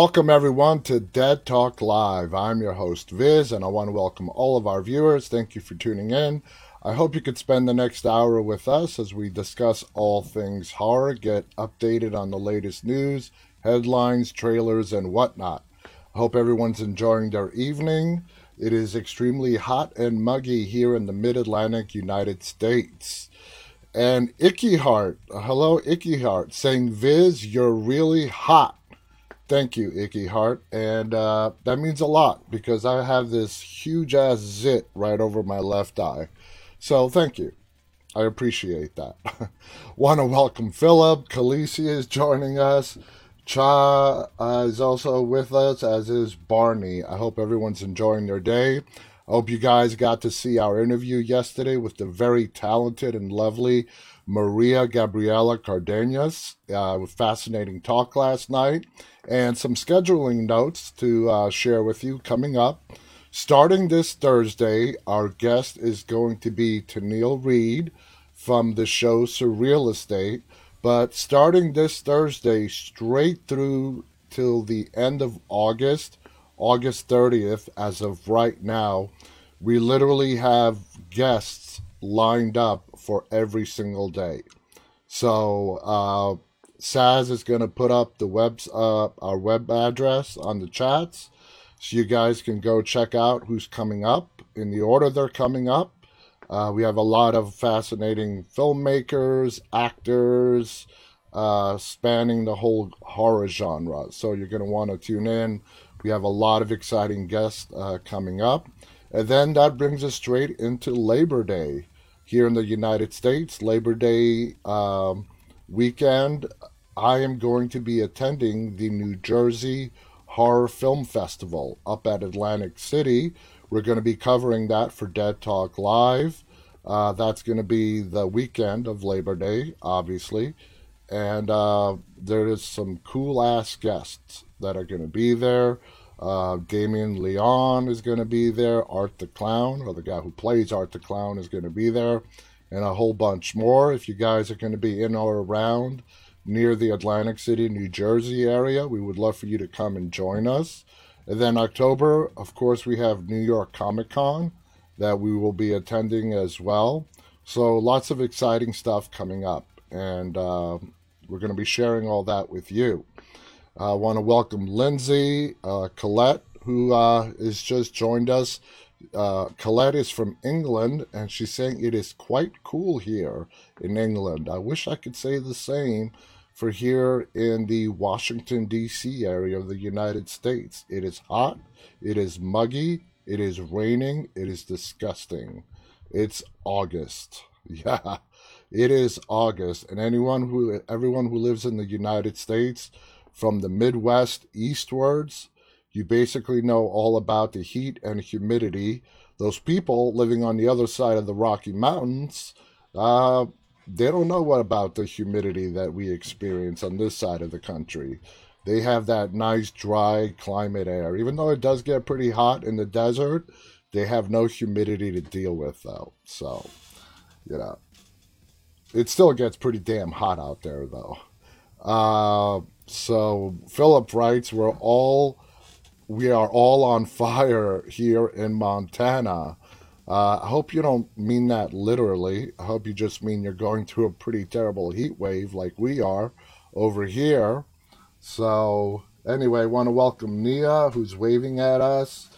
Welcome, everyone, to Dead Talk Live. I'm your host, Viz, and I want to welcome all of our viewers. Thank you for tuning in. I hope you could spend the next hour with us as we discuss all things horror, get updated on the latest news, headlines, trailers, and whatnot. I hope everyone's enjoying their evening. It is extremely hot and muggy here in the mid Atlantic United States. And Icky Heart, hello, Icky Heart, saying, Viz, you're really hot. Thank you, Icky Heart. And uh, that means a lot because I have this huge ass zit right over my left eye. So thank you. I appreciate that. Want to welcome Philip. Khaleesi is joining us. Cha uh, is also with us, as is Barney. I hope everyone's enjoying their day. I hope you guys got to see our interview yesterday with the very talented and lovely Maria Gabriela Cardenas. Uh, fascinating talk last night and some scheduling notes to uh, share with you coming up. Starting this Thursday, our guest is going to be Tennille Reed from the show Surreal Estate. But starting this Thursday, straight through till the end of August, August 30th, as of right now, we literally have guests lined up for every single day. So uh, Saz is going to put up the webs uh, our web address on the chats, so you guys can go check out who's coming up in the order they're coming up. Uh, we have a lot of fascinating filmmakers, actors, uh, spanning the whole horror genre. So you're going to want to tune in. We have a lot of exciting guests uh, coming up. And then that brings us straight into Labor Day here in the United States. Labor Day um, weekend, I am going to be attending the New Jersey Horror Film Festival up at Atlantic City. We're going to be covering that for Dead Talk Live. Uh, that's going to be the weekend of Labor Day, obviously. And uh, there is some cool ass guests that are going to be there. Uh, Damien Leone is going to be there. Art the Clown, or the guy who plays Art the Clown, is going to be there. And a whole bunch more. If you guys are going to be in or around near the Atlantic City, New Jersey area, we would love for you to come and join us. And then October, of course, we have New York Comic Con that we will be attending as well. So lots of exciting stuff coming up. And uh, we're going to be sharing all that with you. I want to welcome Lindsay uh, Colette, who uh, has just joined us. Uh, Colette is from England, and she's saying it is quite cool here in England. I wish I could say the same for here in the Washington, D.C. area of the United States. It is hot, it is muggy, it is raining, it is disgusting. It's August. Yeah, it is August, and anyone who, everyone who lives in the United States, from the Midwest eastwards, you basically know all about the heat and humidity. Those people living on the other side of the Rocky Mountains, uh, they don't know what about the humidity that we experience on this side of the country. They have that nice dry climate air. Even though it does get pretty hot in the desert, they have no humidity to deal with though. So, you know, it still gets pretty damn hot out there though. Uh, so Philip writes, "We're all we are all on fire here in Montana." Uh, I hope you don't mean that literally. I hope you just mean you're going through a pretty terrible heat wave like we are over here. So anyway, I want to welcome Nia, who's waving at us.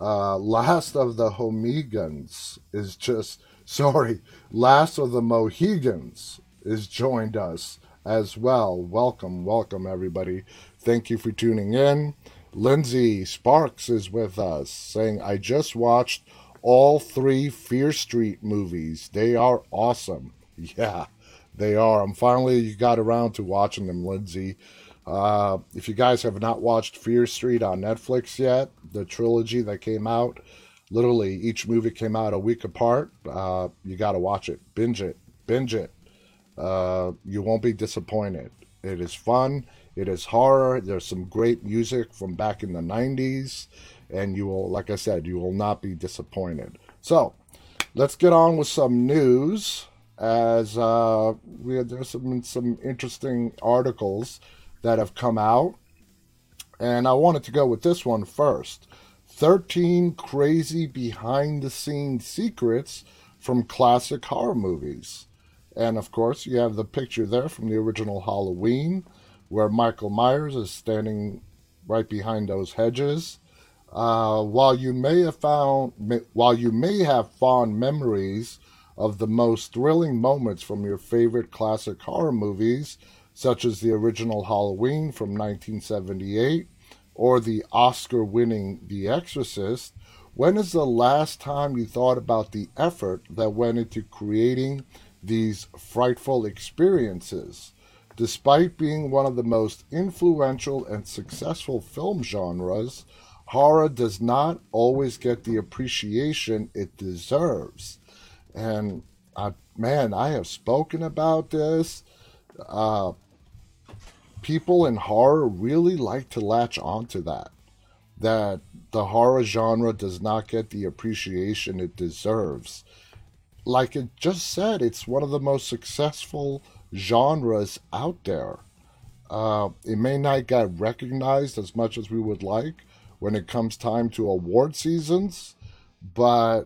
Uh, last of the Homegans is just sorry. Last of the Mohegans is joined us as well. Welcome, welcome, everybody. Thank you for tuning in. Lindsay Sparks is with us saying, I just watched all three Fear Street movies. They are awesome. Yeah, they are. I'm finally you got around to watching them, Lindsay. Uh, if you guys have not watched Fear Street on Netflix yet, the trilogy that came out, literally each movie came out a week apart. Uh, you got to watch it, binge it, binge it. Uh, you won't be disappointed. It is fun. It is horror. There's some great music from back in the 90s. And you will, like I said, you will not be disappointed. So let's get on with some news. As uh, we there's some some interesting articles that have come out, And I wanted to go with this one first 13 crazy behind the scenes secrets from classic horror movies. And of course, you have the picture there from the original Halloween, where Michael Myers is standing right behind those hedges. Uh, while you may have found, while you may have fond memories of the most thrilling moments from your favorite classic horror movies, such as the original Halloween from 1978 or the Oscar winning The Exorcist, when is the last time you thought about the effort that went into creating these frightful experiences? Despite being one of the most influential and successful film genres, horror does not always get the appreciation it deserves. And uh, man, I have spoken about this. Uh, people in horror really like to latch onto that. That the horror genre does not get the appreciation it deserves. Like it just said, it's one of the most successful genres out there. Uh, it may not get recognized as much as we would like when it comes time to award seasons, but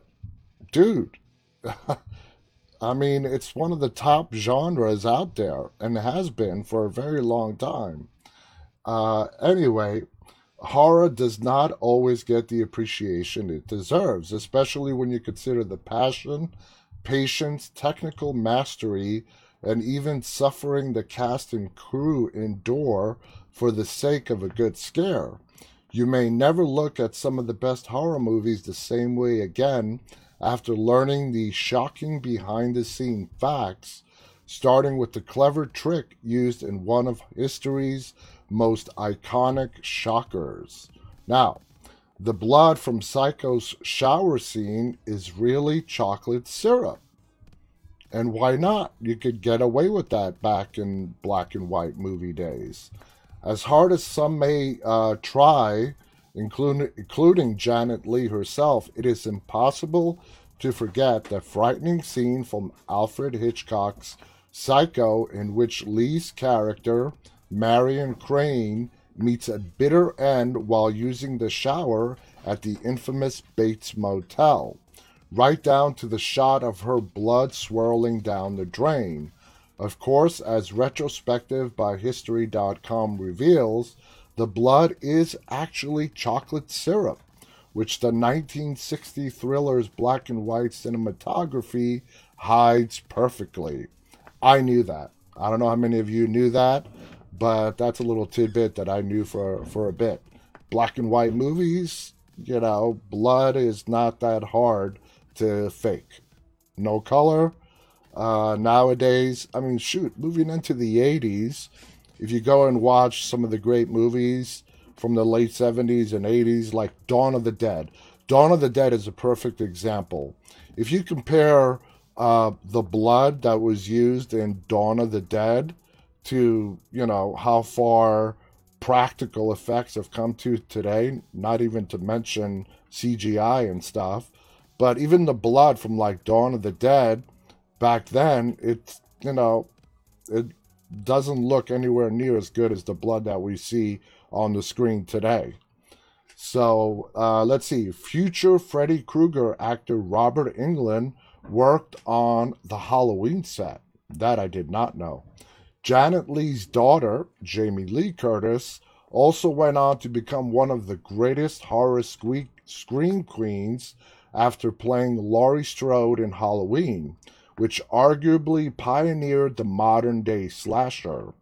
dude, I mean, it's one of the top genres out there and has been for a very long time. Uh, anyway, horror does not always get the appreciation it deserves, especially when you consider the passion, patience, technical mastery, and even suffering the cast and crew endure for the sake of a good scare. You may never look at some of the best horror movies the same way again after learning the shocking behind the scene facts, starting with the clever trick used in one of history's most iconic shockers. Now, the blood from Psycho's shower scene is really chocolate syrup. And why not? You could get away with that back in black and white movie days. As hard as some may uh, try, including, including Janet Leigh herself, it is impossible to forget the frightening scene from Alfred Hitchcock's Psycho, in which Leigh's character, Marion Crane, meets a bitter end while using the shower at the infamous Bates Motel, right down to the shot of her blood swirling down the drain. Of course, as retrospective by History.com reveals, the blood is actually chocolate syrup, which the 1960 thriller's black and white cinematography hides perfectly. I knew that. I don't know how many of you knew that, but that's a little tidbit that I knew for, for a bit. Black and white movies, you know, blood is not that hard to fake. No color. Uh, nowadays, I mean, shoot, moving into the 80s, if you go and watch some of the great movies from the late 70s and 80s, like Dawn of the Dead, Dawn of the Dead is a perfect example. If you compare uh, the blood that was used in Dawn of the Dead to, you know, how far practical effects have come to today, not even to mention CGI and stuff, but even the blood from like Dawn of the Dead back then, it's, you know, it doesn't look anywhere near as good as the blood that we see on the screen today. So uh, let's see. Future Freddy Krueger actor Robert Englund worked on the Halloween set. That I did not know. Janet Leigh's daughter, Jamie Lee Curtis, also went on to become one of the greatest horror scream queens after playing Laurie Strode in Halloween which arguably pioneered the modern day slasher.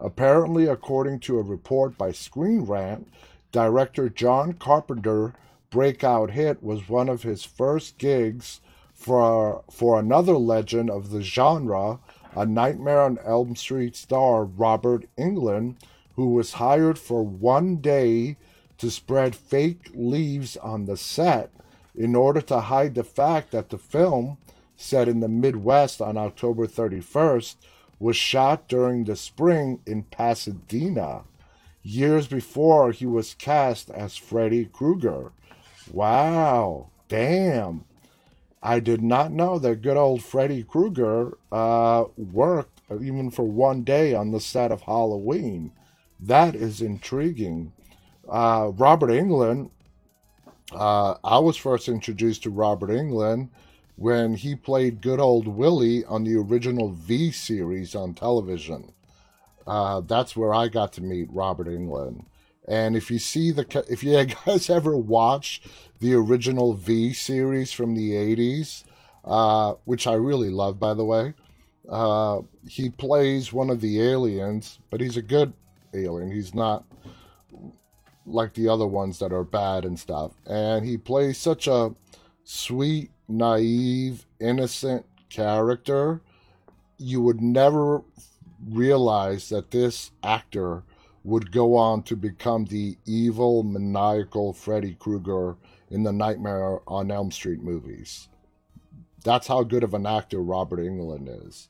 Apparently, according to a report by Screen Rant, director John Carpenter breakout hit was one of his first gigs for for another legend of the genre, a Nightmare on Elm Street star Robert Englund, who was hired for one day to spread fake leaves on the set in order to hide the fact that the film set in the Midwest on October 31st, was shot during the spring in Pasadena, years before he was cast as Freddy Krueger. Wow, damn. I did not know that good old Freddy Krueger uh, worked even for one day on the set of Halloween. That is intriguing. Uh, Robert Englund, uh, I was first introduced to Robert Englund when he played good old Willie on the original V series on television. Uh, that's where I got to meet Robert Englund. And if you see the, if you guys ever watch the original V series from the 80s, uh, which I really love, by the way, uh, he plays one of the aliens, but he's a good alien. He's not like the other ones that are bad and stuff. And he plays such a sweet, naive, innocent character. You would never realize that this actor would go on to become the evil, maniacal Freddy Krueger in the Nightmare on Elm Street movies. That's how good of an actor Robert Englund is.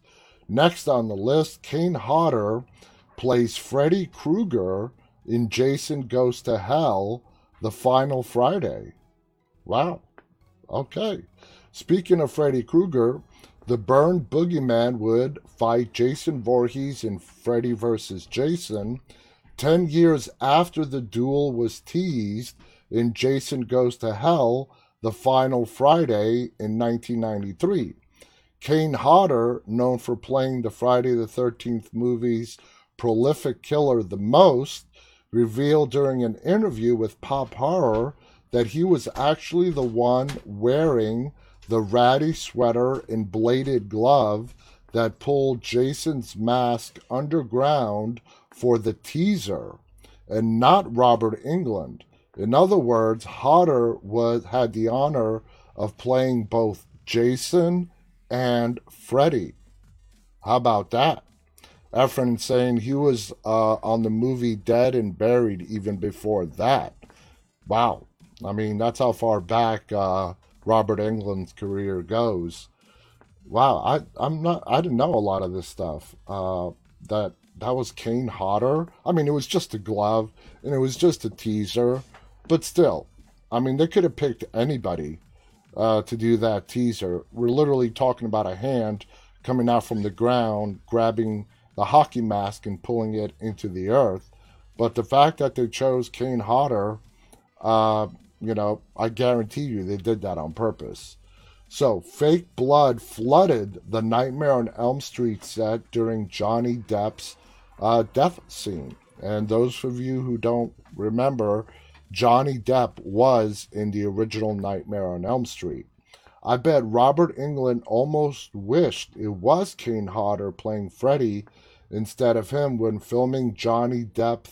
Next on the list, Kane Hodder plays Freddy Krueger in Jason Goes to Hell the final Friday. Wow. Okay. Speaking of Freddy Krueger, the burned boogeyman would fight Jason Voorhees in Freddy vs. Jason 10 years after the duel was teased in Jason Goes to Hell the final Friday in 1993. Kane Hodder, known for playing the Friday the 13th movie's prolific killer the most, revealed during an interview with Pop Horror that he was actually the one wearing the ratty sweater and bladed glove that pulled Jason's mask underground for the teaser and not Robert Englund. In other words, Hodder was had the honor of playing both Jason and Freddy. How about that? Efren saying he was uh, on the movie Dead and Buried even before that. Wow. I mean, that's how far back uh, Robert Englund's career goes. Wow, I I'm not I didn't know a lot of this stuff. Uh, that that was Kane Hodder. I mean, it was just a glove and it was just a teaser, but still, I mean, they could have picked anybody uh, to do that teaser. We're literally talking about a hand coming out from the ground, grabbing the hockey mask and pulling it into the earth. But the fact that they chose Kane Hodder, uh, you know, I guarantee you they did that on purpose. So, fake blood flooded the Nightmare on Elm Street set during Johnny Depp's uh, death scene. And those of you who don't remember, Johnny Depp was in the original Nightmare on Elm Street. I bet Robert Englund almost wished it was Kane Hodder playing Freddy instead of him when filming Johnny Depp's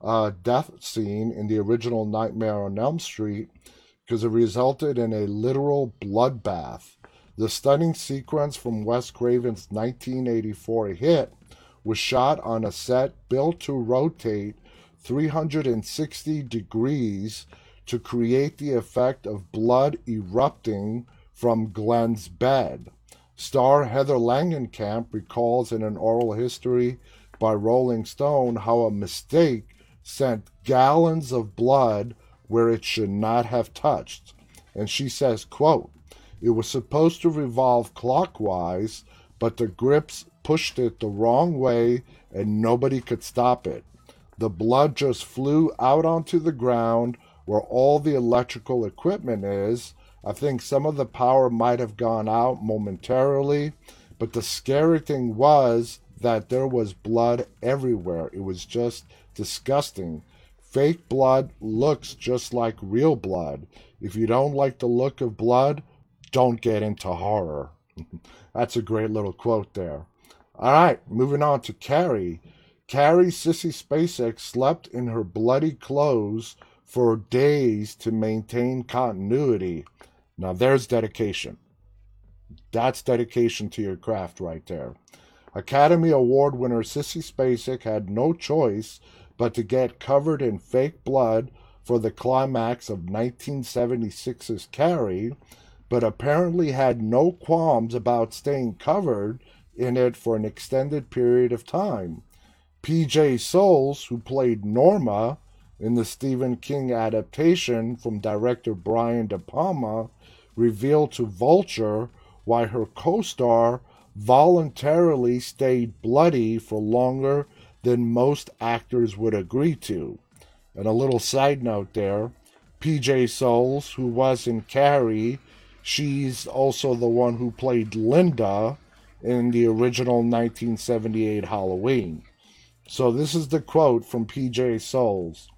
uh, death scene in the original Nightmare on Elm Street because it resulted in a literal bloodbath. The stunning sequence from Wes Craven's 1984 hit was shot on a set built to rotate 360 degrees to create the effect of blood erupting from Glenn's bed. Star Heather Langenkamp recalls in an oral history by Rolling Stone how a mistake sent gallons of blood where it should not have touched. And she says, quote, it was supposed to revolve clockwise, but the grips pushed it the wrong way and nobody could stop it. The blood just flew out onto the ground where all the electrical equipment is. I think some of the power might have gone out momentarily, but the scary thing was that there was blood everywhere. It was just disgusting. Fake blood looks just like real blood. If you don't like the look of blood, don't get into horror. That's a great little quote there. All right, moving on to Carrie. Carrie Sissy Spacek slept in her bloody clothes for days to maintain continuity. Now, there's dedication. That's dedication to your craft right there. Academy Award winner Sissy Spacek had no choice but to get covered in fake blood for the climax of 1976's Carrie, but apparently had no qualms about staying covered in it for an extended period of time. PJ Soles, who played Norma in the Stephen King adaptation from director Brian De Palma, revealed to Vulture why her co star voluntarily stayed bloody for longer than most actors would agree to. And a little side note there PJ Soles, who was in Carrie, she's also the one who played Linda in the original 1978 Halloween. So this is the quote from PJ Soles.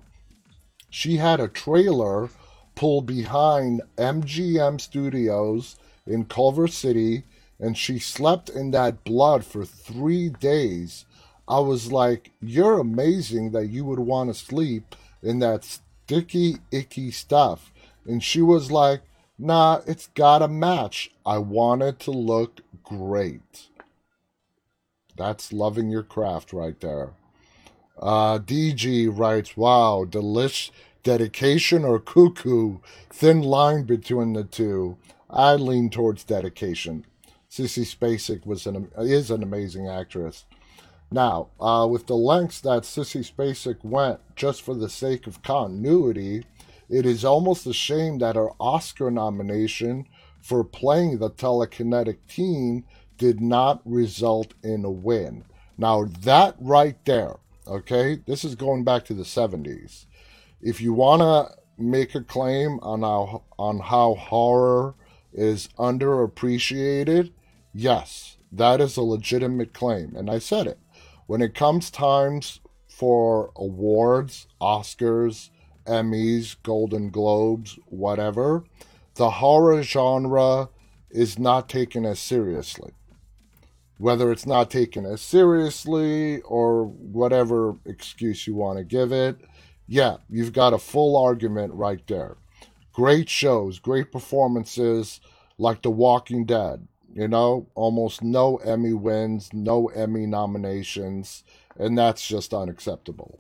She had a trailer pulled behind MGM Studios in Culver City and she slept in that blood for three days. I was like, You're amazing that you would want to sleep in that sticky, icky stuff. And she was like, Nah, it's gotta match. I want it to look great. That's loving your craft right there. Uh, DG writes, Wow, delish dedication or cuckoo, thin line between the two. I lean towards dedication. Sissy Spacek was an is an amazing actress. Now, uh, with the lengths that Sissy Spacek went just for the sake of continuity, it is almost a shame that her Oscar nomination for playing the telekinetic teen did not result in a win. Now, that right there, okay, this is going back to the 70s. If you want to make a claim on how, on how horror is underappreciated, yes, that is a legitimate claim. And I said it. When it comes times for awards, Oscars, Emmys, Golden Globes, whatever, the horror genre is not taken as seriously. Whether it's not taken as seriously or whatever excuse you want to give it, yeah, you've got a full argument right there. Great shows, great performances like The Walking Dead. You know, almost no Emmy wins, no Emmy nominations, and that's just unacceptable.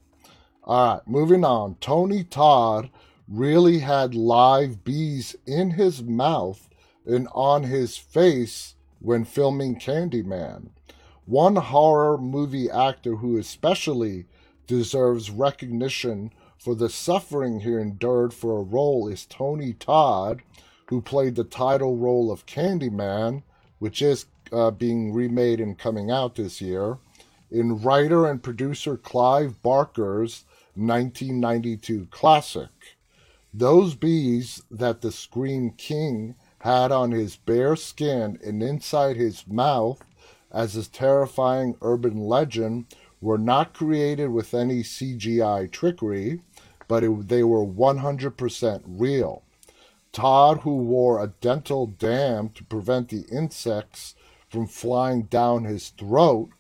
All right, moving on. Tony Todd really had live bees in his mouth and on his face when filming Candyman. One horror movie actor who especially deserves recognition for the suffering he endured for a role is Tony Todd, who played the title role of Candyman, which is uh, being remade and coming out this year, in writer and producer Clive Barker's 1992 classic. Those bees that the Scream King had on his bare skin and inside his mouth as a terrifying urban legend were not created with any CGI trickery, but it, they were 100% real. Todd, who wore a dental dam to prevent the insects from flying down his throat,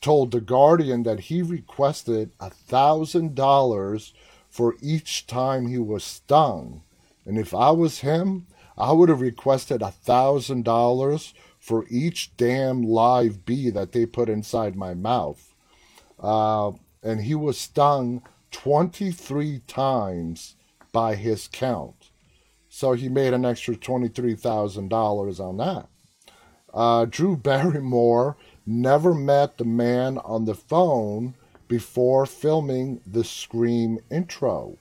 told The Guardian that he requested a $1,000 for each time he was stung. And if I was him, I would have requested a $1,000 for each damn live bee that they put inside my mouth. Uh, and he was stung 23 times by his count. So he made an extra $23,000 on that. Uh, Drew Barrymore never met the man on the phone before filming the Scream intro.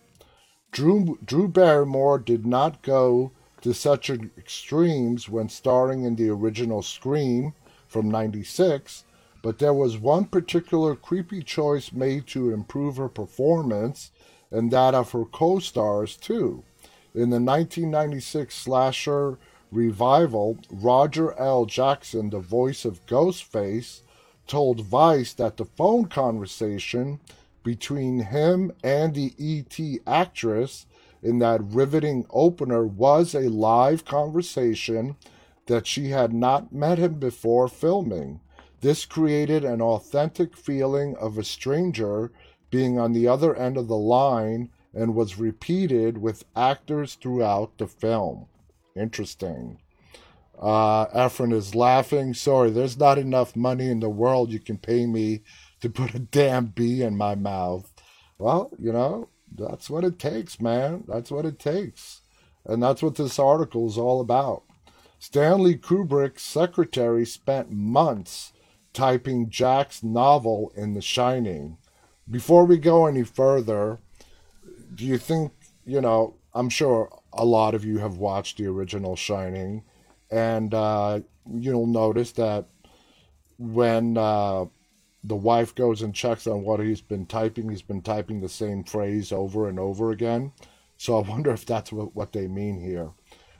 Drew, Drew Barrymore did not go to such extremes when starring in the original Scream from 96, but there was one particular creepy choice made to improve her performance and that of her co stars, too. In the 1996 slasher revival, Roger L. Jackson, the voice of Ghostface, told Vice that the phone conversation between him and the ET actress in that riveting opener was a live conversation that she had not met him before filming. This created an authentic feeling of a stranger being on the other end of the line and was repeated with actors throughout the film. Interesting. Uh, Efren is laughing. Sorry, there's not enough money in the world you can pay me to put a damn bee in my mouth. Well, you know, that's what it takes, man. That's what it takes. And that's what this article is all about. Stanley Kubrick's secretary spent months typing Jack's novel in The Shining. Before we go any further, do you think, you know, I'm sure a lot of you have watched the original Shining, and uh, you'll notice that when uh, the wife goes and checks on what he's been typing. He's been typing the same phrase over and over again. So I wonder if that's what, what they mean here.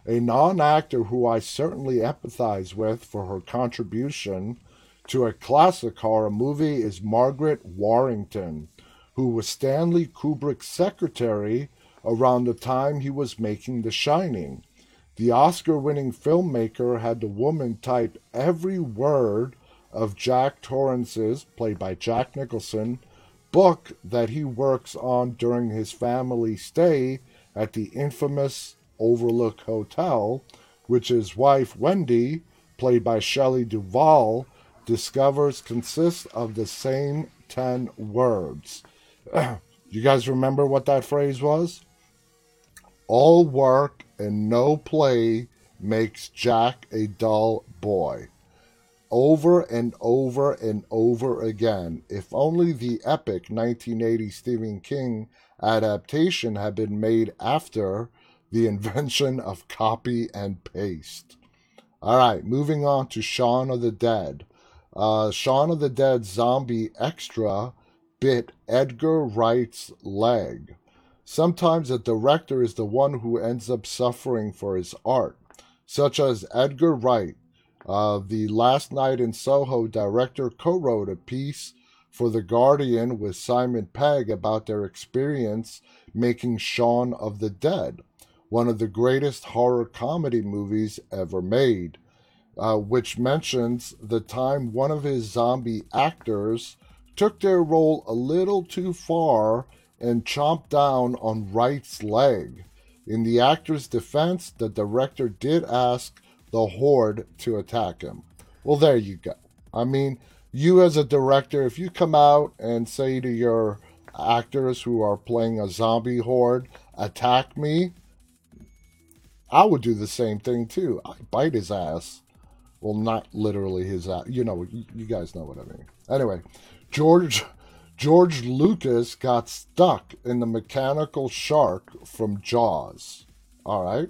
A non actor who I certainly empathize with for her contribution to a classic horror movie is Margaret Warrington, who was Stanley Kubrick's secretary around the time he was making The Shining. The Oscar winning filmmaker had the woman type every word of Jack Torrance's, played by Jack Nicholson, book that he works on during his family stay at the infamous Overlook Hotel, which his wife Wendy, played by Shelley Duvall, discovers consists of the same 10 words. you guys remember what that phrase was? All work and no play makes Jack a dull boy. Over and over and over again. If only the epic 1980 Stephen King adaptation had been made after the invention of copy and paste. All right, moving on to Shaun of the Dead. Uh, Shaun of the Dead Zombie Extra bit Edgar Wright's leg. Sometimes a director is the one who ends up suffering for his art, such as Edgar Wright. Uh, the Last Night in Soho director co wrote a piece for The Guardian with Simon Pegg about their experience making Shaun of the Dead, one of the greatest horror comedy movies ever made, uh, which mentions the time one of his zombie actors took their role a little too far and chomped down on Wright's leg. In the actor's defense, the director did ask the horde to attack him. Well, there you go. I mean, you as a director, if you come out and say to your actors who are playing a zombie horde, attack me, I would do the same thing too. I'd bite his ass. Well, not literally his ass. You know, you guys know what I mean. Anyway, George George Lucas got stuck in the mechanical shark from Jaws. All right.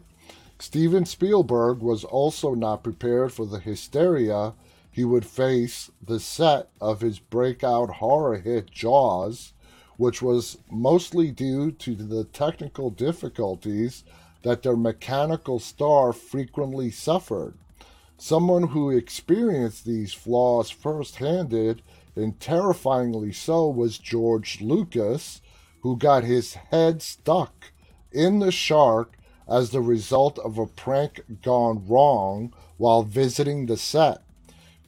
Steven Spielberg was also not prepared for the hysteria he would face the set of his breakout horror hit Jaws, which was mostly due to the technical difficulties that their mechanical star frequently suffered. Someone who experienced these flaws first-handed and terrifyingly so was George Lucas, who got his head stuck in the shark as the result of a prank gone wrong while visiting the set.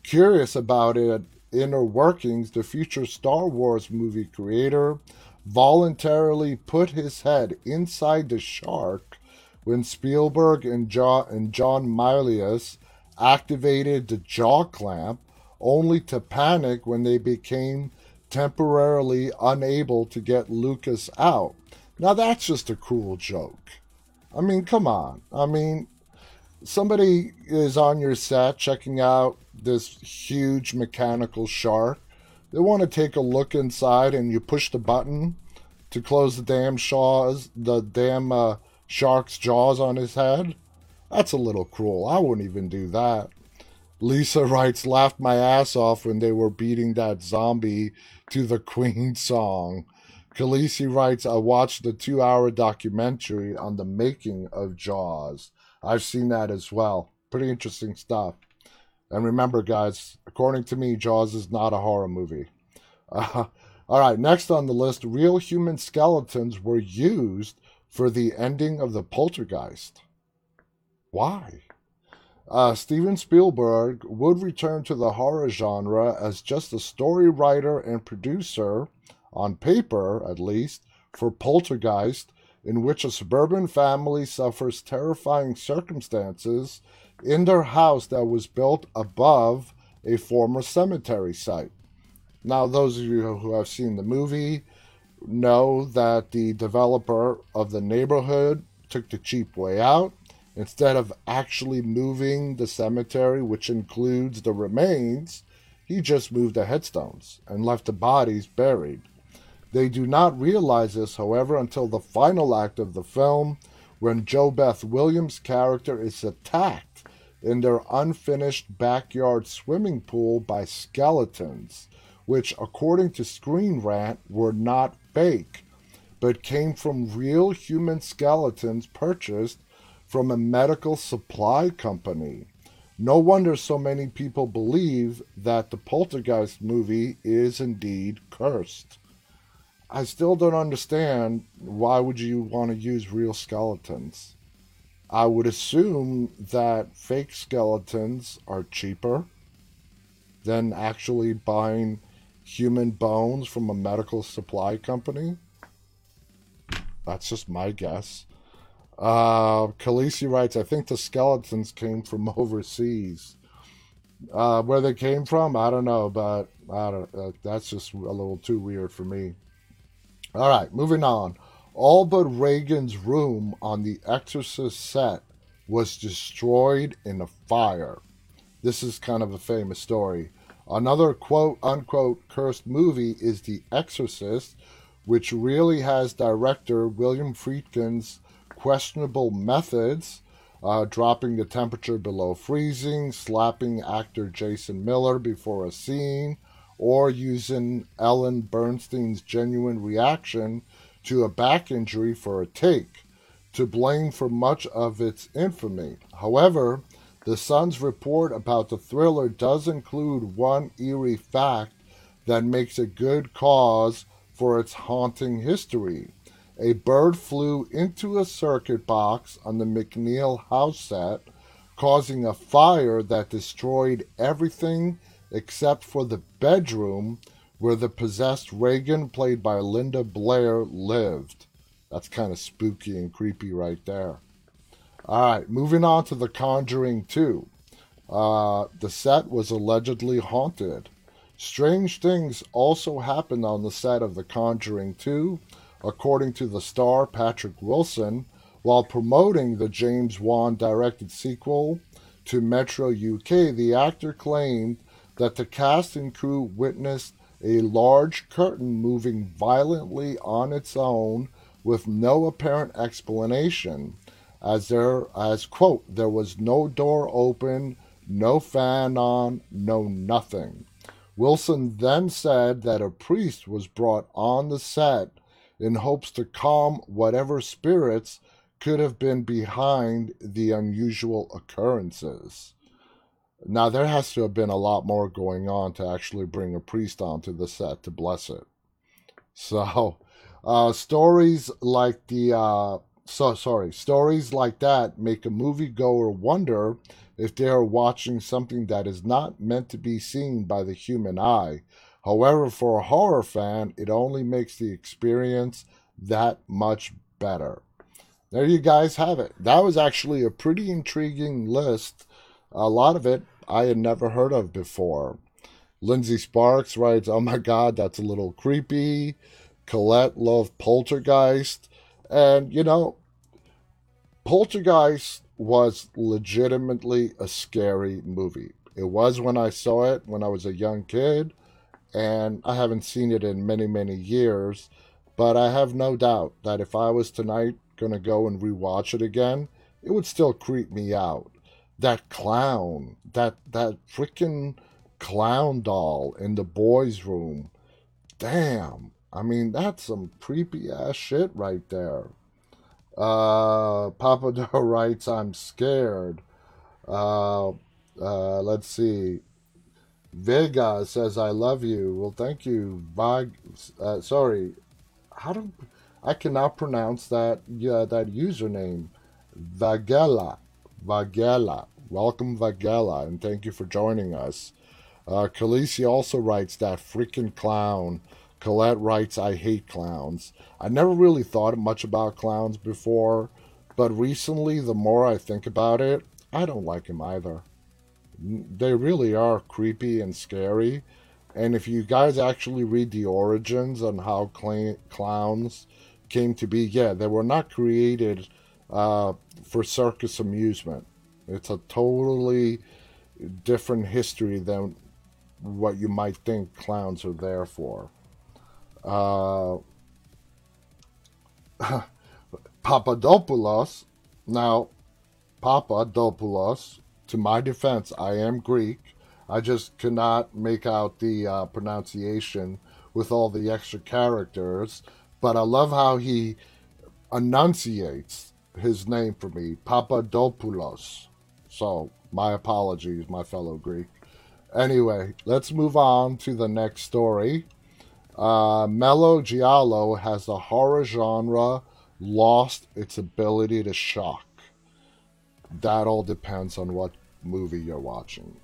Curious about it inner workings, the future Star Wars movie creator voluntarily put his head inside the shark when Spielberg and John, and John Milius activated the jaw clamp only to panic when they became temporarily unable to get Lucas out. Now that's just a cruel joke. I mean, come on. I mean, somebody is on your set checking out this huge mechanical shark. They want to take a look inside, and you push the button to close the damn shaws, the damn uh, shark's jaws on his head. That's a little cruel. I wouldn't even do that. Lisa writes, laughed my ass off when they were beating that zombie to the Queen song. Khaleesi writes, I watched the two hour documentary on the making of Jaws. I've seen that as well. Pretty interesting stuff. And remember, guys, according to me, Jaws is not a horror movie. Uh, all right, next on the list real human skeletons were used for the ending of the poltergeist. Why? Uh, Steven Spielberg would return to the horror genre as just a story writer and producer, on paper at least, for Poltergeist, in which a suburban family suffers terrifying circumstances in their house that was built above a former cemetery site. Now, those of you who have seen the movie know that the developer of the neighborhood took the cheap way out Instead of actually moving the cemetery, which includes the remains, he just moved the headstones and left the bodies buried. They do not realize this, however, until the final act of the film, when JoBeth Williams' character is attacked in their unfinished backyard swimming pool by skeletons, which, according to Screen Rant, were not fake, but came from real human skeletons purchased from a medical supply company. No wonder so many people believe that the Poltergeist movie is indeed cursed. I still don't understand why would you want to use real skeletons? I would assume that fake skeletons are cheaper than actually buying human bones from a medical supply company. That's just my guess. Uh, Khaleesi writes, I think the skeletons came from overseas. Uh, where they came from, I don't know, but I don't. Uh, that's just a little too weird for me. All right, moving on. All but Regan's room on the Exorcist set was destroyed in a fire. This is kind of a famous story. Another quote unquote cursed movie is The Exorcist, which really has director William Friedkin's questionable methods, uh, dropping the temperature below freezing, slapping actor Jason Miller before a scene, or using Ellen Burstyn's genuine reaction to a back injury for a take, to blame for much of its infamy. However, the Sun's report about the thriller does include one eerie fact that makes a good cause for its haunting history. A bird flew into a circuit box on the MacNeil house set, causing a fire that destroyed everything except for the bedroom where the possessed Regan, played by Linda Blair, lived. That's kind of spooky and creepy right there. All right, moving on to The Conjuring 2. Uh, the set was allegedly haunted. Strange things also happened on the set of The Conjuring 2, according to the star Patrick Wilson, while promoting the James Wan directed sequel to Metro UK. The actor claimed that the cast and crew witnessed a large curtain moving violently on its own with no apparent explanation as there as quote there was no door open no fan on no nothing wilson then said that a priest was brought on the set in hopes to calm whatever spirits could have been behind the unusual occurrences now, there has to have been a lot more going on to actually bring a priest onto the set to bless it. So, uh, stories like the, uh, so sorry, stories like that make a moviegoer wonder if they are watching something that is not meant to be seen by the human eye. However, for a horror fan, it only makes the experience that much better. There you guys have it. That was actually a pretty intriguing list. A lot of it I had never heard of before. Lindsay Sparks writes, Oh my god, that's a little creepy. Colette loved Poltergeist. And, you know, Poltergeist was legitimately a scary movie. It was when I saw it when I was a young kid, and I haven't seen it in many, many years. But I have no doubt that if I was tonight going to go and rewatch it again, it would still creep me out that clown, that that freaking clown doll in the boys' room. Damn. I mean, that's some creepy ass shit right there. Uh, Papa Doe writes, I'm scared. Uh, uh, let's see. Vega says, I love you. Well, thank you. Vag, uh, sorry. How do I cannot pronounce that, yeah, that username. Vagela, Vagela. Welcome, Vagela, and thank you for joining us. Uh, Khaleesi also writes that freaking clown. Colette writes, I hate clowns. I never really thought much about clowns before, but recently, the more I think about it, I don't like them either. They really are creepy and scary. And if you guys actually read the origins on how cl- clowns came to be, yeah, they were not created uh, for circus amusement. It's a totally different history than what you might think clowns are there for. Uh, Papadopoulos, now, Papadopoulos, to my defense, I am Greek. I just cannot make out the uh, pronunciation with all the extra characters. But I love how he enunciates his name for me, Papadopoulos. So, my apologies, my fellow Greek. Anyway, let's move on to the next story. Uh, Giallo has the horror genre lost its ability to shock. That all depends on what movie you're watching.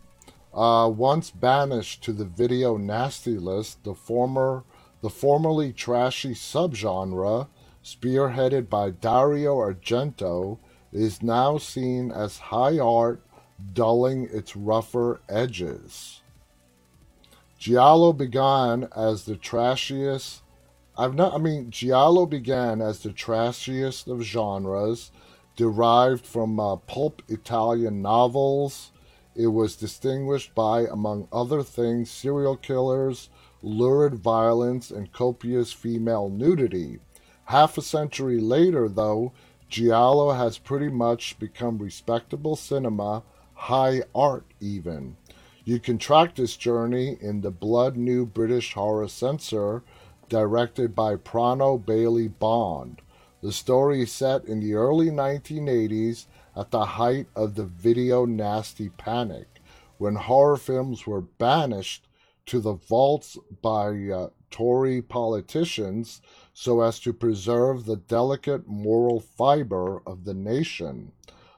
Uh, once banished to the video nasty list, the former the formerly trashy subgenre, spearheaded by Dario Argento, is now seen as high art, dulling its rougher edges. Giallo began as the trashiest. I've not. I mean, Giallo began as the trashiest of genres, derived from uh, pulp Italian novels. It was distinguished by, among other things, serial killers, lurid violence, and copious female nudity. Half a century later, though, Giallo has pretty much become respectable cinema, high art even. You can track this journey in the blood new British horror censor directed by Prano Bailey Bond. The story is set in the early 1980s at the height of the video nasty panic, when horror films were banished to the vaults by uh, Tory politicians so as to preserve the delicate moral fiber of the nation.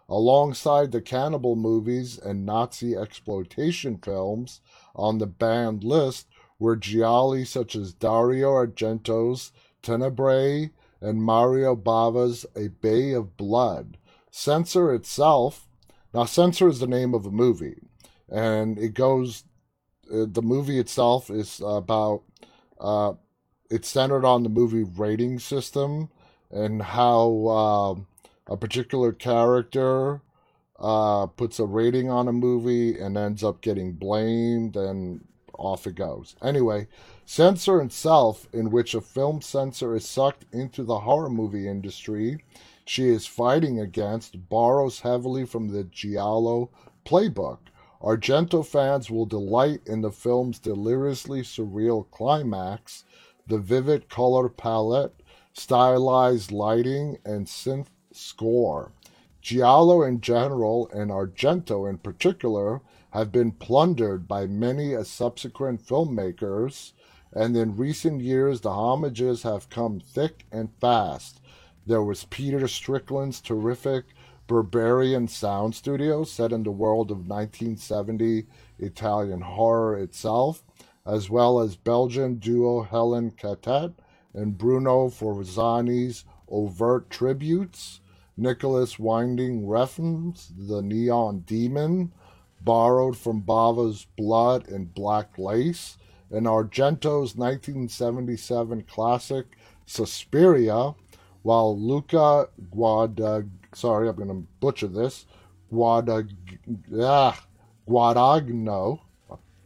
Alongside the cannibal movies and Nazi exploitation films on the banned list were gialli such as Dario Argento's Tenebrae and Mario Bava's A Bay of Blood. Censor itself, now Censor is the name of a movie, and it goes uh, the movie itself is about uh, it's centered on the movie rating system and how uh, a particular character uh, puts a rating on a movie and ends up getting blamed and off it goes. Anyway, Censor itself, in which a film censor is sucked into the horror movie industry she is fighting against, borrows heavily from the Giallo playbook. Argento fans will delight in the film's deliriously surreal climax, the vivid color palette, stylized lighting, and synth score. Giallo in general and Argento in particular have been plundered by many a subsequent filmmakers, and in recent years the homages have come thick and fast. There was Peter Strickland's terrific Berberian Sound Studio, set in the world of 1970 Italian horror itself, as well as Belgian duo Helen Cattet and Bruno Forzani's overt tributes, Nicolas Winding Refn's The Neon Demon, borrowed from Bava's Blood and Black Lace, and Argento's 1977 classic Suspiria, while Luca Guadag sorry, I'm going to butcher this, Guadag, ah, Guadagno,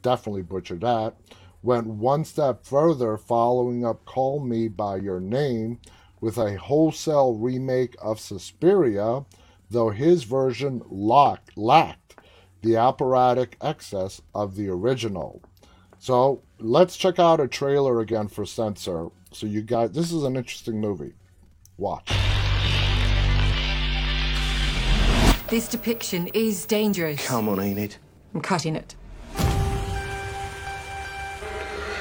definitely butchered that, went one step further, following up Call Me By Your Name with a wholesale remake of Suspiria, though his version locked, lacked the operatic excess of the original. So let's check out a trailer again for Censor. So you guys, this is an interesting movie. Watch. This depiction is dangerous. Come on, ain't it? I'm cutting it.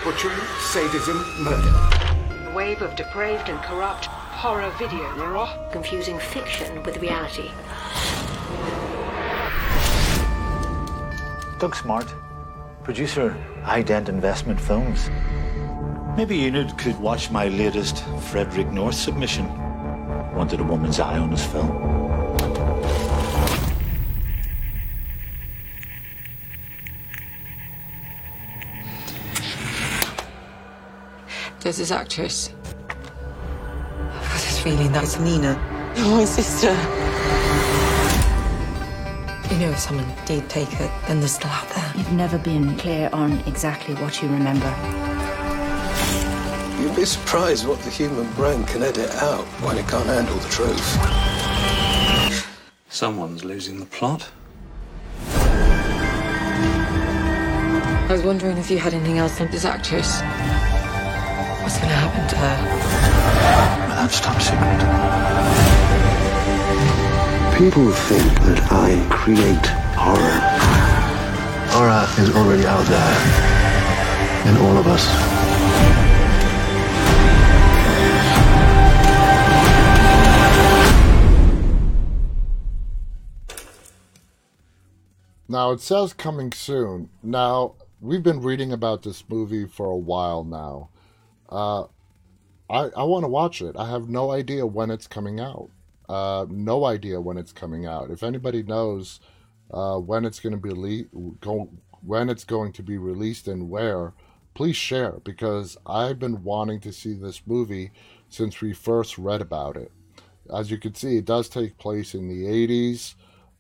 Butchery, sadism, murder. A wave of depraved and corrupt horror video. Confusing fiction with reality. Doug Smart, producer, Ident Investment Films. Maybe Enid could watch my latest Frederick North submission. Wanted a woman's eye on his film. There's this actress. I've got this feeling that it's Nina. My sister. You know, if someone did take it, then they're still out there. You've never been clear on exactly what you remember. You'd be surprised what the human brain can edit out when it can't handle the truth. Someone's losing the plot. I was wondering if you had anything else on this actress. What's gonna happen to her? Well, that's top secret. People think that I create horror. Horror is already out there in all of us. Now it says coming soon. Now we've been reading about this movie for a while now. Uh, I I want to watch it. I have no idea when it's coming out. Uh, no idea when it's coming out. If anybody knows uh, when it's going to be le- go- when it's going to be released and where, please share because I've been wanting to see this movie since we first read about it. As you can see, it does take place in the 80s.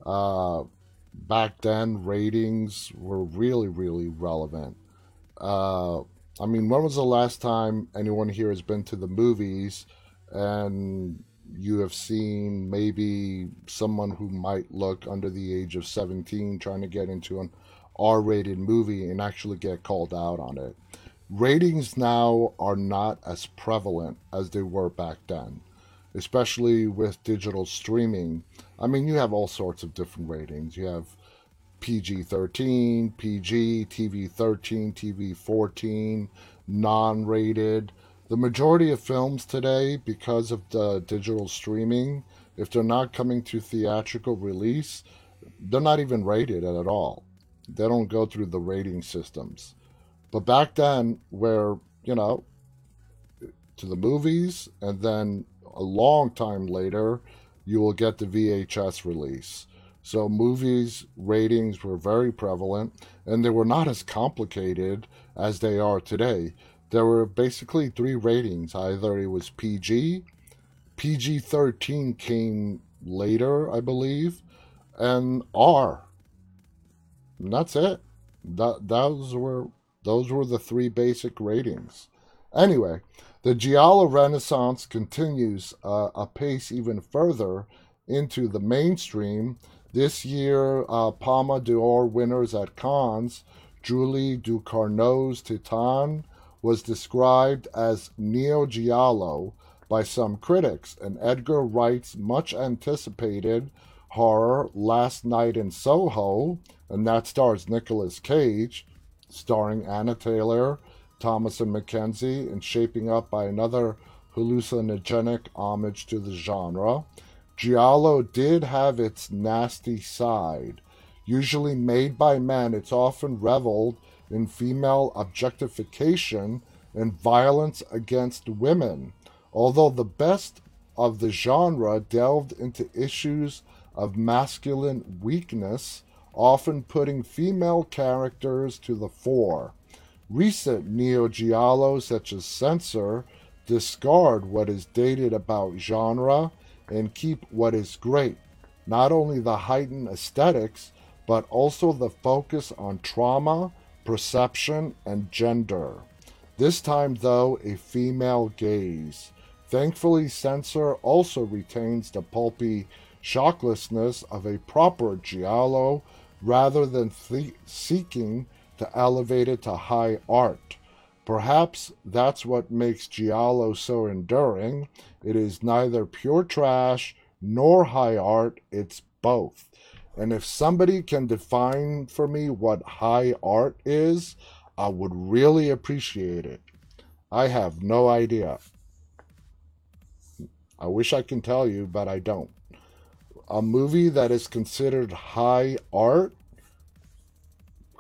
Uh, back then, ratings were really, really relevant. Uh, I mean, when was the last time anyone here has been to the movies and you have seen maybe someone who might look under the age of 17 trying to get into an R rated movie and actually get called out on it? Ratings now are not as prevalent as they were back then, especially with digital streaming. I mean, you have all sorts of different ratings. You have PG 13, PG, TV 13, TV 14, non rated. The majority of films today, because of the digital streaming, if they're not coming to theatrical release, they're not even rated at all. They don't go through the rating systems. But back then, where, you know, to the movies, and then a long time later, you will get the VHS release. So movies ratings were very prevalent and they were not as complicated as they are today. There were basically three ratings. Either it was PG, PG 13 came later, I believe, and R. And that's it. That those were those were the three basic ratings. Anyway, the Giallo Renaissance continues uh, a pace even further into the mainstream this year, uh, Palme d'Or winners at Cannes, Julie Ducournau's Titan was described as Neo Giallo by some critics, and Edgar Wright's much anticipated horror Last Night in Soho, and that stars Nicolas Cage, starring Anna Taylor, Thomasin McKenzie, and shaping up by another hallucinogenic homage to the genre. Giallo did have its nasty side. Usually made by men, it's often reveled in female objectification and violence against women. Although the best of the genre delved into issues of masculine weakness, often putting female characters to the fore. Recent neo giallos such as Censor discard what is dated about genre and keep what is great, not only the heightened aesthetics, but also the focus on trauma, perception, and gender. This time, though, a female gaze. Thankfully, Censor also retains the pulpy shocklessness of a proper giallo rather than th- seeking to elevate it to high art. Perhaps that's what makes Giallo so enduring. It is neither pure trash nor high art, it's both. And if somebody can define for me what high art is, I would really appreciate it. I have no idea. I wish I can tell you, but I don't. A movie that is considered high art?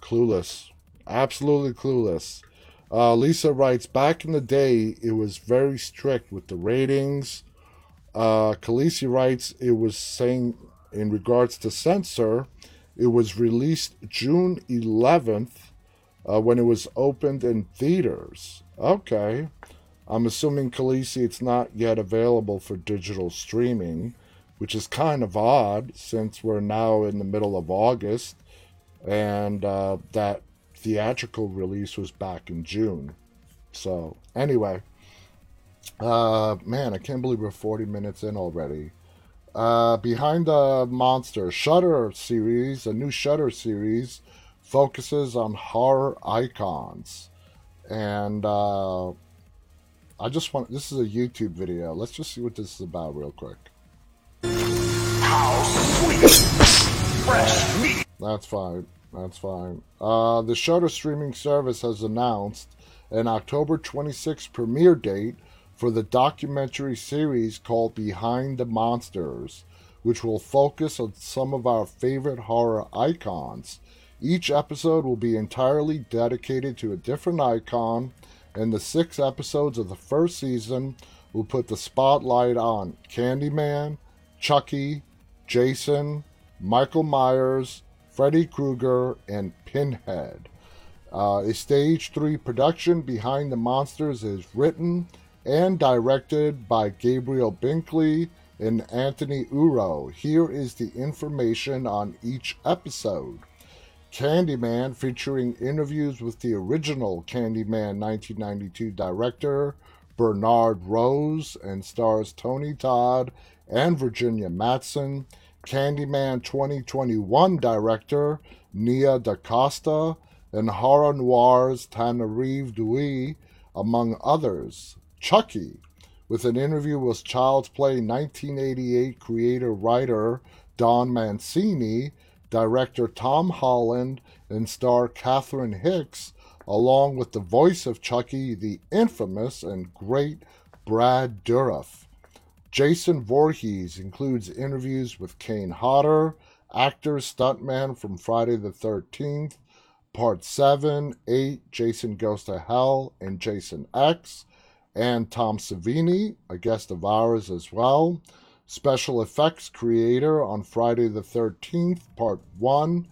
Clueless. Absolutely clueless. Uh, Lisa writes, back in the day, it was very strict with the ratings. Uh, Khaleesi writes, it was saying in regards to censor, it was released June 11th uh, when it was opened in theaters. Okay. I'm assuming, Khaleesi, it's not yet available for digital streaming, which is kind of odd since we're now in the middle of August and uh, that theatrical release was back in June. So, anyway, uh, man, I can't believe we're 40 minutes in already. Uh, Behind the Monster Shudder series, a new Shudder series focuses on horror icons. And uh, I just want this is a YouTube video. Let's just see what this is about real quick. How sweet, fresh meat. That's fine. That's fine. Uh, the Shudder streaming service has announced an October 26th premiere date for the documentary series called Behind the Monsters, which will focus on some of our favorite horror icons. Each episode will be entirely dedicated to a different icon, and the six episodes of the first season will put the spotlight on Candyman, Chucky, Jason, Michael Myers, Freddy Krueger, and Pinhead. Uh, a stage three production, Behind the Monsters, is written and directed by Gabriel Binkley and Anthony Uro. Here is the information on each episode. Candyman, featuring interviews with the original Candyman 1992 director Bernard Rose and stars Tony Todd and Virginia Madsen. Candyman 2021 director Nia DaCosta and horror noirs Tananarive Dewey, among others. Chucky, with an interview with Child's Play 1988 creator writer Don Mancini, director Tom Holland, and star Catherine Hicks, along with the voice of Chucky, the infamous and great Brad Dourif. Jason Voorhees includes interviews with Kane Hodder, actor, stuntman from Friday the 13th, Part 7, 8, Jason Goes to Hell, and Jason X, and Tom Savini, a guest of ours as well. Special effects creator on Friday the 13th, Part 1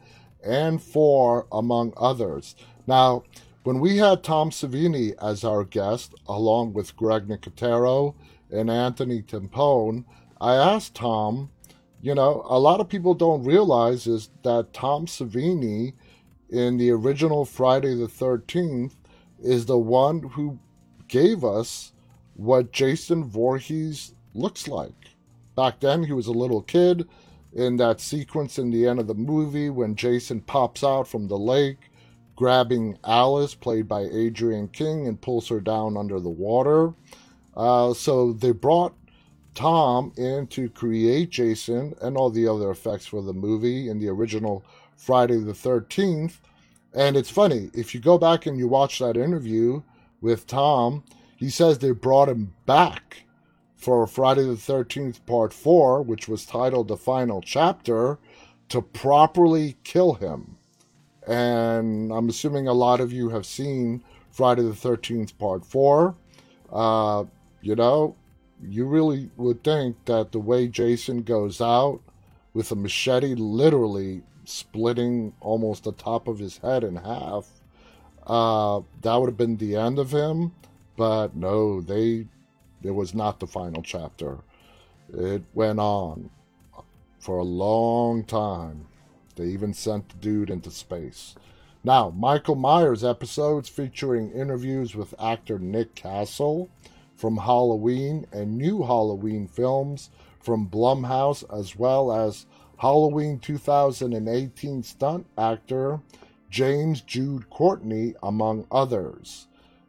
and 4, among others. Now, when we had Tom Savini as our guest, along with Greg Nicotero and Anthony Timpone, I asked Tom, you know, a lot of people don't realize is that Tom Savini in the original Friday the 13th is the one who gave us what Jason Voorhees looks like. Back then, he was a little kid in that sequence in the end of the movie when Jason pops out from the lake, grabbing Alice, played by Adrienne King, and pulls her down under the water. Uh, so they brought Tom in to create Jason and all the other effects for the movie in the original Friday the 13th. And it's funny, if you go back and you watch that interview with Tom, he says they brought him back for Friday the 13th, part 4, which was titled The Final Chapter, to properly kill him. And I'm assuming a lot of you have seen Friday the 13th, part 4. Uh, you know, you really would think that the way Jason goes out with a machete literally splitting almost the top of his head in half, uh, that would have been the end of him. But no, they it was not the final chapter. It went on for a long time. They even sent the dude into space. Now, Michael Myers episodes featuring interviews with actor Nick Castle from Halloween and new Halloween films from Blumhouse, as well as Halloween 2018 stunt actor James Jude Courtney, among others.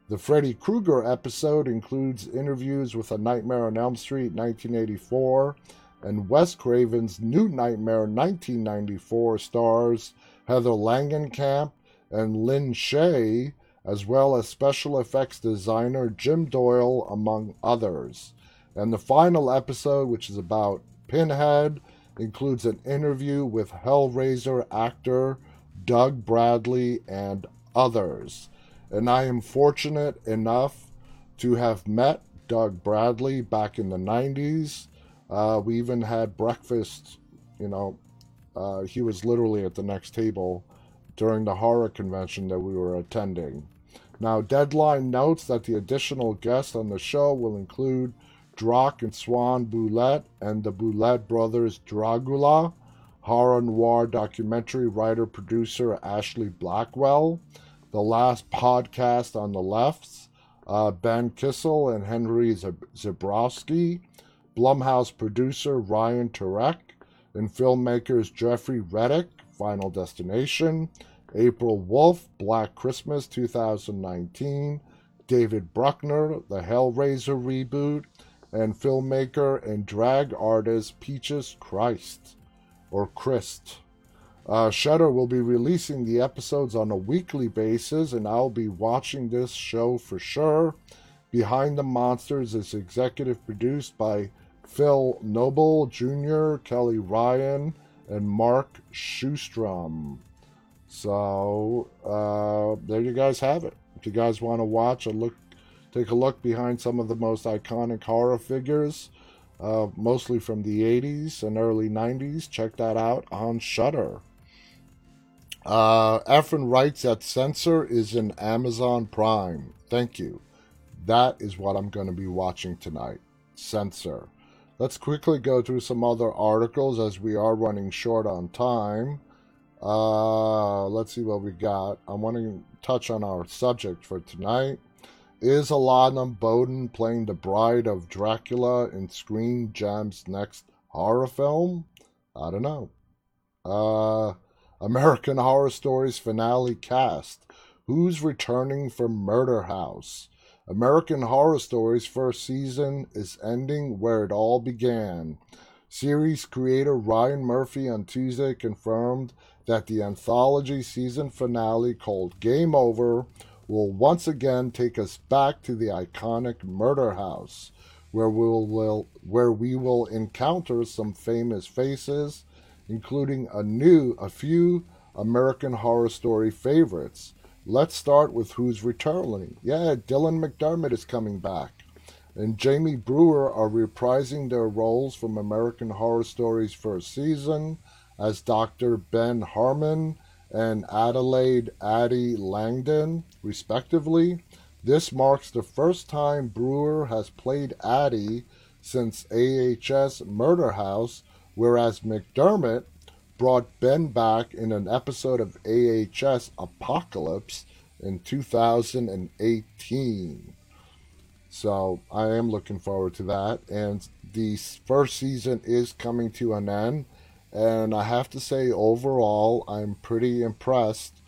The Freddy Krueger episode includes interviews with A Nightmare on Elm Street 1984 and Wes Craven's New Nightmare 1994 stars Heather Langenkamp and Lin Shaye, as well as special effects designer Jim Doyle, among others. And the final episode, which is about Pinhead, includes an interview with Hellraiser actor Doug Bradley and others and I am fortunate enough to have met Doug Bradley back in the 90s. Uh, we even had breakfast, you know, uh, he was literally at the next table during the horror convention that we were attending. Now, Deadline notes that the additional guests on the show will include Drock and Swan Boulette and the Boulette brothers Dragula, horror noir documentary writer producer Ashlee Blackwell, the last podcast on the lefts, uh, Ben Kissel and Henry Zebrowski, Blumhouse producer Ryan Turek, and filmmakers Jeffrey Reddick, Final Destination, April Wolfe, Black Christmas 2019, David Bruckner, the Hellraiser reboot, and filmmaker and drag artist Peaches Christ, or Christ. Uh, Shudder will be releasing the episodes on a weekly basis, and I'll be watching this show for sure. Behind the Monsters is executive produced by Phil Noble Jr., Kelly Ryan, and Mark Schustrom. So uh, there you guys have it. If you guys want to watch a look, take a look behind some of the most iconic horror figures, uh, mostly from the 80s and early 90s, check that out on Shudder. Uh, Efren writes that Censor is in Amazon Prime. Thank you. That is what I'm going to be watching tonight. Censor. Let's quickly go through some other articles as we are running short on time. Uh, let's see what we got. I want to touch on our subject for tonight. Is Alana Boden playing the bride of Dracula in Screen Gems' next horror film? I don't know. Uh, American Horror Stories finale cast. Who's returning from Murder House? American Horror Stories first season is ending where it all began. Series creator Ryan Murphy on Tuesday confirmed that the anthology season finale called Game Over will once again take us back to the iconic Murder House, where we will, will where we will encounter some famous faces, including a new a few American Horror Story favorites. Let's start with who's returning. Yeah, Dylan McDermott is coming back. And Jamie Brewer are reprising their roles from American Horror Story's first season as Dr. Ben Harmon and Adelaide Addie Langdon, respectively. This marks the first time Brewer has played Addie since AHS Murder House, whereas McDermott brought Ben back in an episode of AHS Apocalypse in 2018. So I am looking forward to that. And the first season is coming to an end. And I have to say, overall, I'm pretty impressed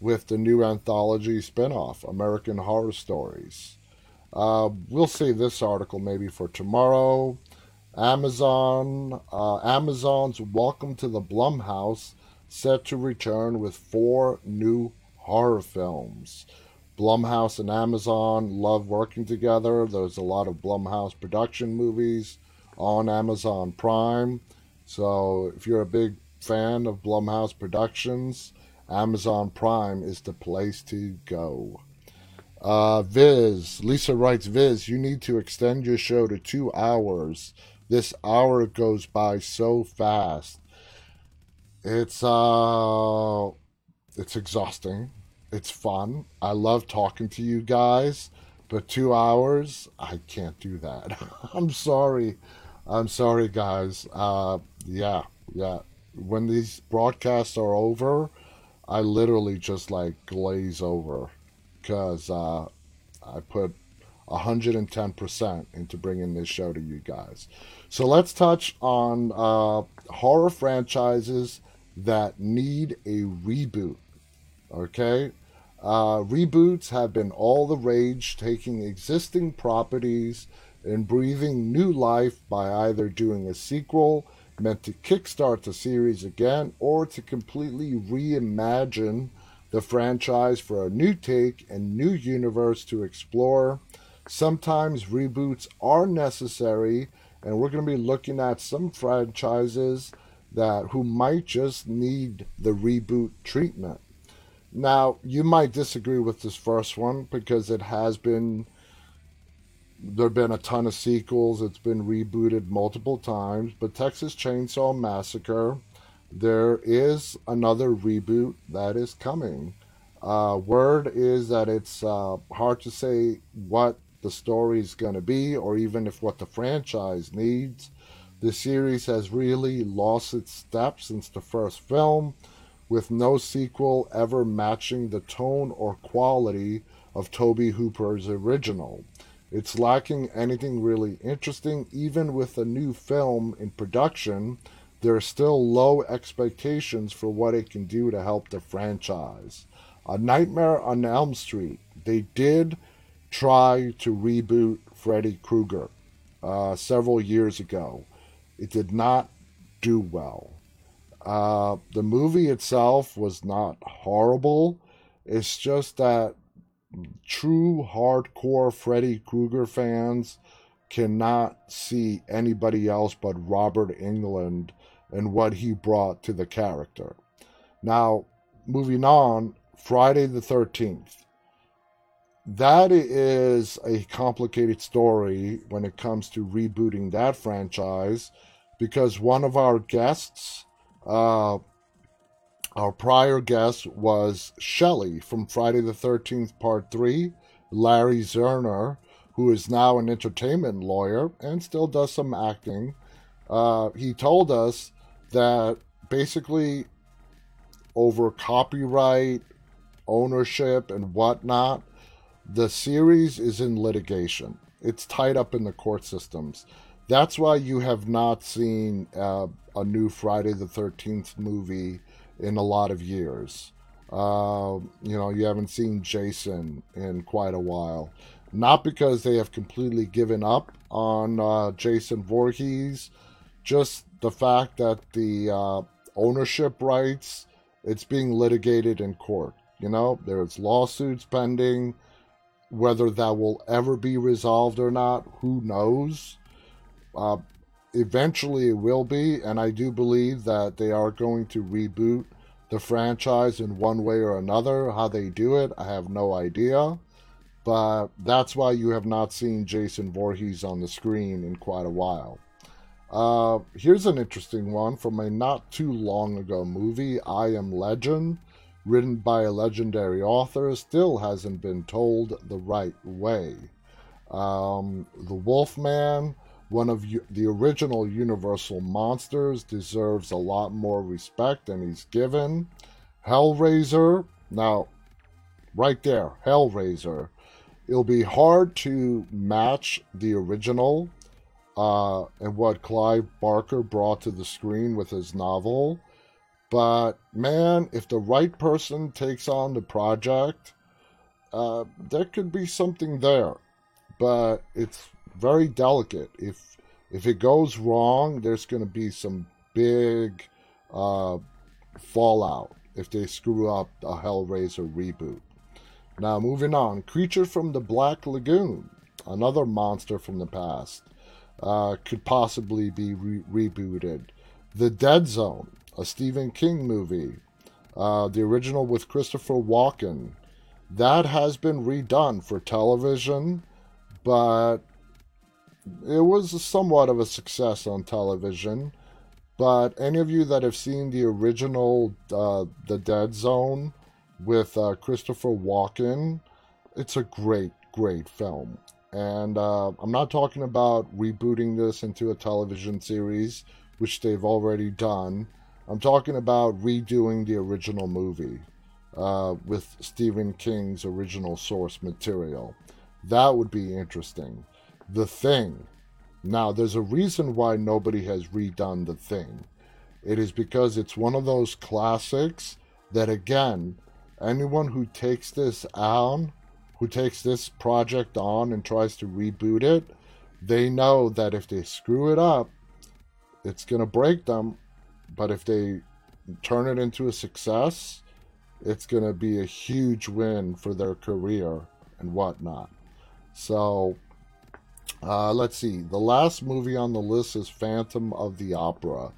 with the new anthology spinoff, American Horror Stories. Uh, we'll save this article maybe for tomorrow. Amazon, uh, Amazon's Welcome to the Blumhouse set to return with four new horror films. Blumhouse and Amazon love working together. There's a lot of Blumhouse production movies on Amazon Prime. So if you're a big fan of Blumhouse Productions, Amazon Prime is the place to go. Uh, Viz, Lisa writes, Viz, you need to extend your show to two hours this hour goes by so fast. It's uh it's exhausting. It's fun. I love talking to you guys, but 2 hours, I can't do that. I'm sorry. I'm sorry guys. Uh yeah, yeah. When these broadcasts are over, I literally just like glaze over cuz uh I put 110% into bringing this show to you guys. So let's touch on uh, horror franchises that need a reboot. Okay? Uh, reboots have been all the rage, taking existing properties and breathing new life by either doing a sequel meant to kickstart the series again or to completely reimagine the franchise for a new take and new universe to explore Sometimes reboots are necessary, and we're going to be looking at some franchises that who might just need the reboot treatment. Now, you might disagree with this first one because it has been there have been a ton of sequels. It's been rebooted multiple times, but Texas Chainsaw Massacre, there is another reboot that is coming. Uh, word is that it's uh, hard to say what the story is going to be or even if what the franchise needs. The series has really lost its step since the first film, with no sequel ever matching the tone or quality of Tobe Hooper's original. It's lacking anything really interesting, even with a new film in production there are still low expectations for what it can do to help the franchise. A Nightmare on Elm Street, they did try to reboot Freddy Krueger uh, several years ago. It did not do well. Uh, the movie itself was not horrible. It's just that true hardcore Freddy Krueger fans cannot see anybody else but Robert Englund and what he brought to the character. Now, moving on, Friday the 13th. That is a complicated story when it comes to rebooting that franchise because one of our guests, uh, our prior guest was Shelley from Friday the 13th, Part 3, Larry Zerner, who is now an entertainment lawyer and still does some acting. Uh, he told us that basically over copyright, ownership, and whatnot, the series is in litigation. It's tied up in the court systems. That's why you have not seen uh, a new Friday the 13th movie in a lot of years. Uh, you know, you haven't seen Jason in quite a while. Not because they have completely given up on uh, Jason Voorhees, just the fact that the uh, ownership rights it's being litigated in court. You know, there's lawsuits pending. Whether that will ever be resolved or not, who knows? Uh, eventually it will be, and I do believe that they are going to reboot the franchise in one way or another. How they do it, I have no idea. But that's why you have not seen Jason Voorhees on the screen in quite a while. Uh, here's an interesting one from a not too long ago movie, I Am Legend, written by a legendary author, still hasn't been told the right way. Um, the Wolfman, one of the original Universal monsters, deserves a lot more respect than he's given. Hellraiser, now, right there, Hellraiser. It'll be hard to match the original uh, and what Clive Barker brought to the screen with his novel. But man, if the right person takes on the project, uh, there could be something there. But it's very delicate. If if it goes wrong, there's going to be some big uh, fallout if they screw up a Hellraiser reboot. Now, moving on, Creature from the Black Lagoon, another monster from the past uh, could possibly be re- rebooted. The Dead Zone, a Stephen King movie, uh, the original with Christopher Walken, that has been redone for television, but it was somewhat of a success on television. But any of you that have seen the original uh, The Dead Zone with uh, Christopher Walken, it's a great, great film. And uh, I'm not talking about rebooting this into a television series, which they've already done. I'm talking about redoing the original movie uh, with Stephen King's original source material. That would be interesting. The Thing. Now, there's a reason why nobody has redone The Thing. It is because it's one of those classics that, again, anyone who takes this on who takes this project on and tries to reboot it, they know that if they screw it up, it's going to break them. But if they turn it into a success, it's going to be a huge win for their career and whatnot. So, uh, let's see. The last movie on the list is Phantom of the Opera,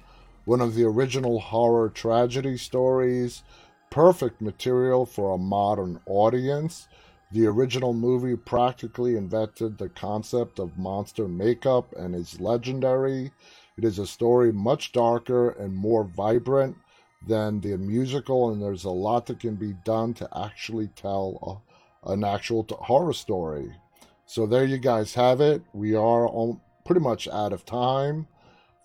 one of the original horror tragedy stories. Perfect material for a modern audience. The original movie practically invented the concept of monster makeup and is legendary. It is a story much darker and more vibrant than the musical, and there's a lot that can be done to actually tell a, an actual t- horror story. So there you guys have it. We are pretty much out of time.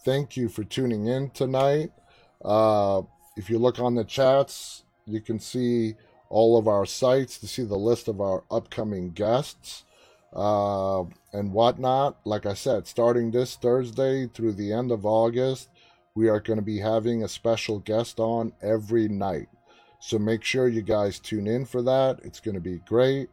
Thank you for tuning in tonight. Uh, if you look on the chats, you can see all of our sites to see the list of our upcoming guests uh, and whatnot. Like I said, starting this Thursday through the end of August, we are going to be having a special guest on every night. So make sure you guys tune in for that. It's going to be great.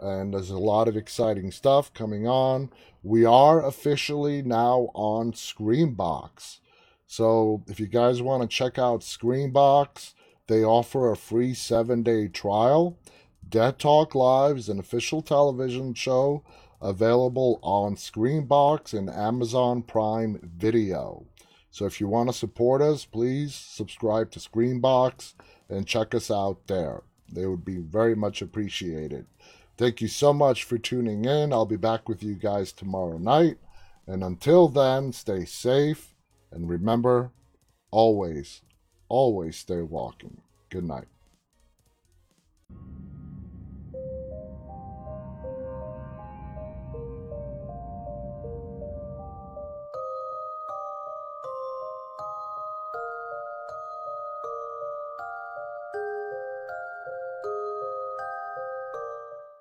And there's a lot of exciting stuff coming on. We are officially now on Screambox. So if you guys want to check out Screambox, they offer a free seven day trial. Dead Talk Live is an official television show available on Screambox and Amazon Prime Video. So if you want to support us, please subscribe to Screambox and check us out there. They would be very much appreciated. Thank you so much for tuning in. I'll be back with you guys tomorrow night. And until then, stay safe and remember always, always stay walking. Good night.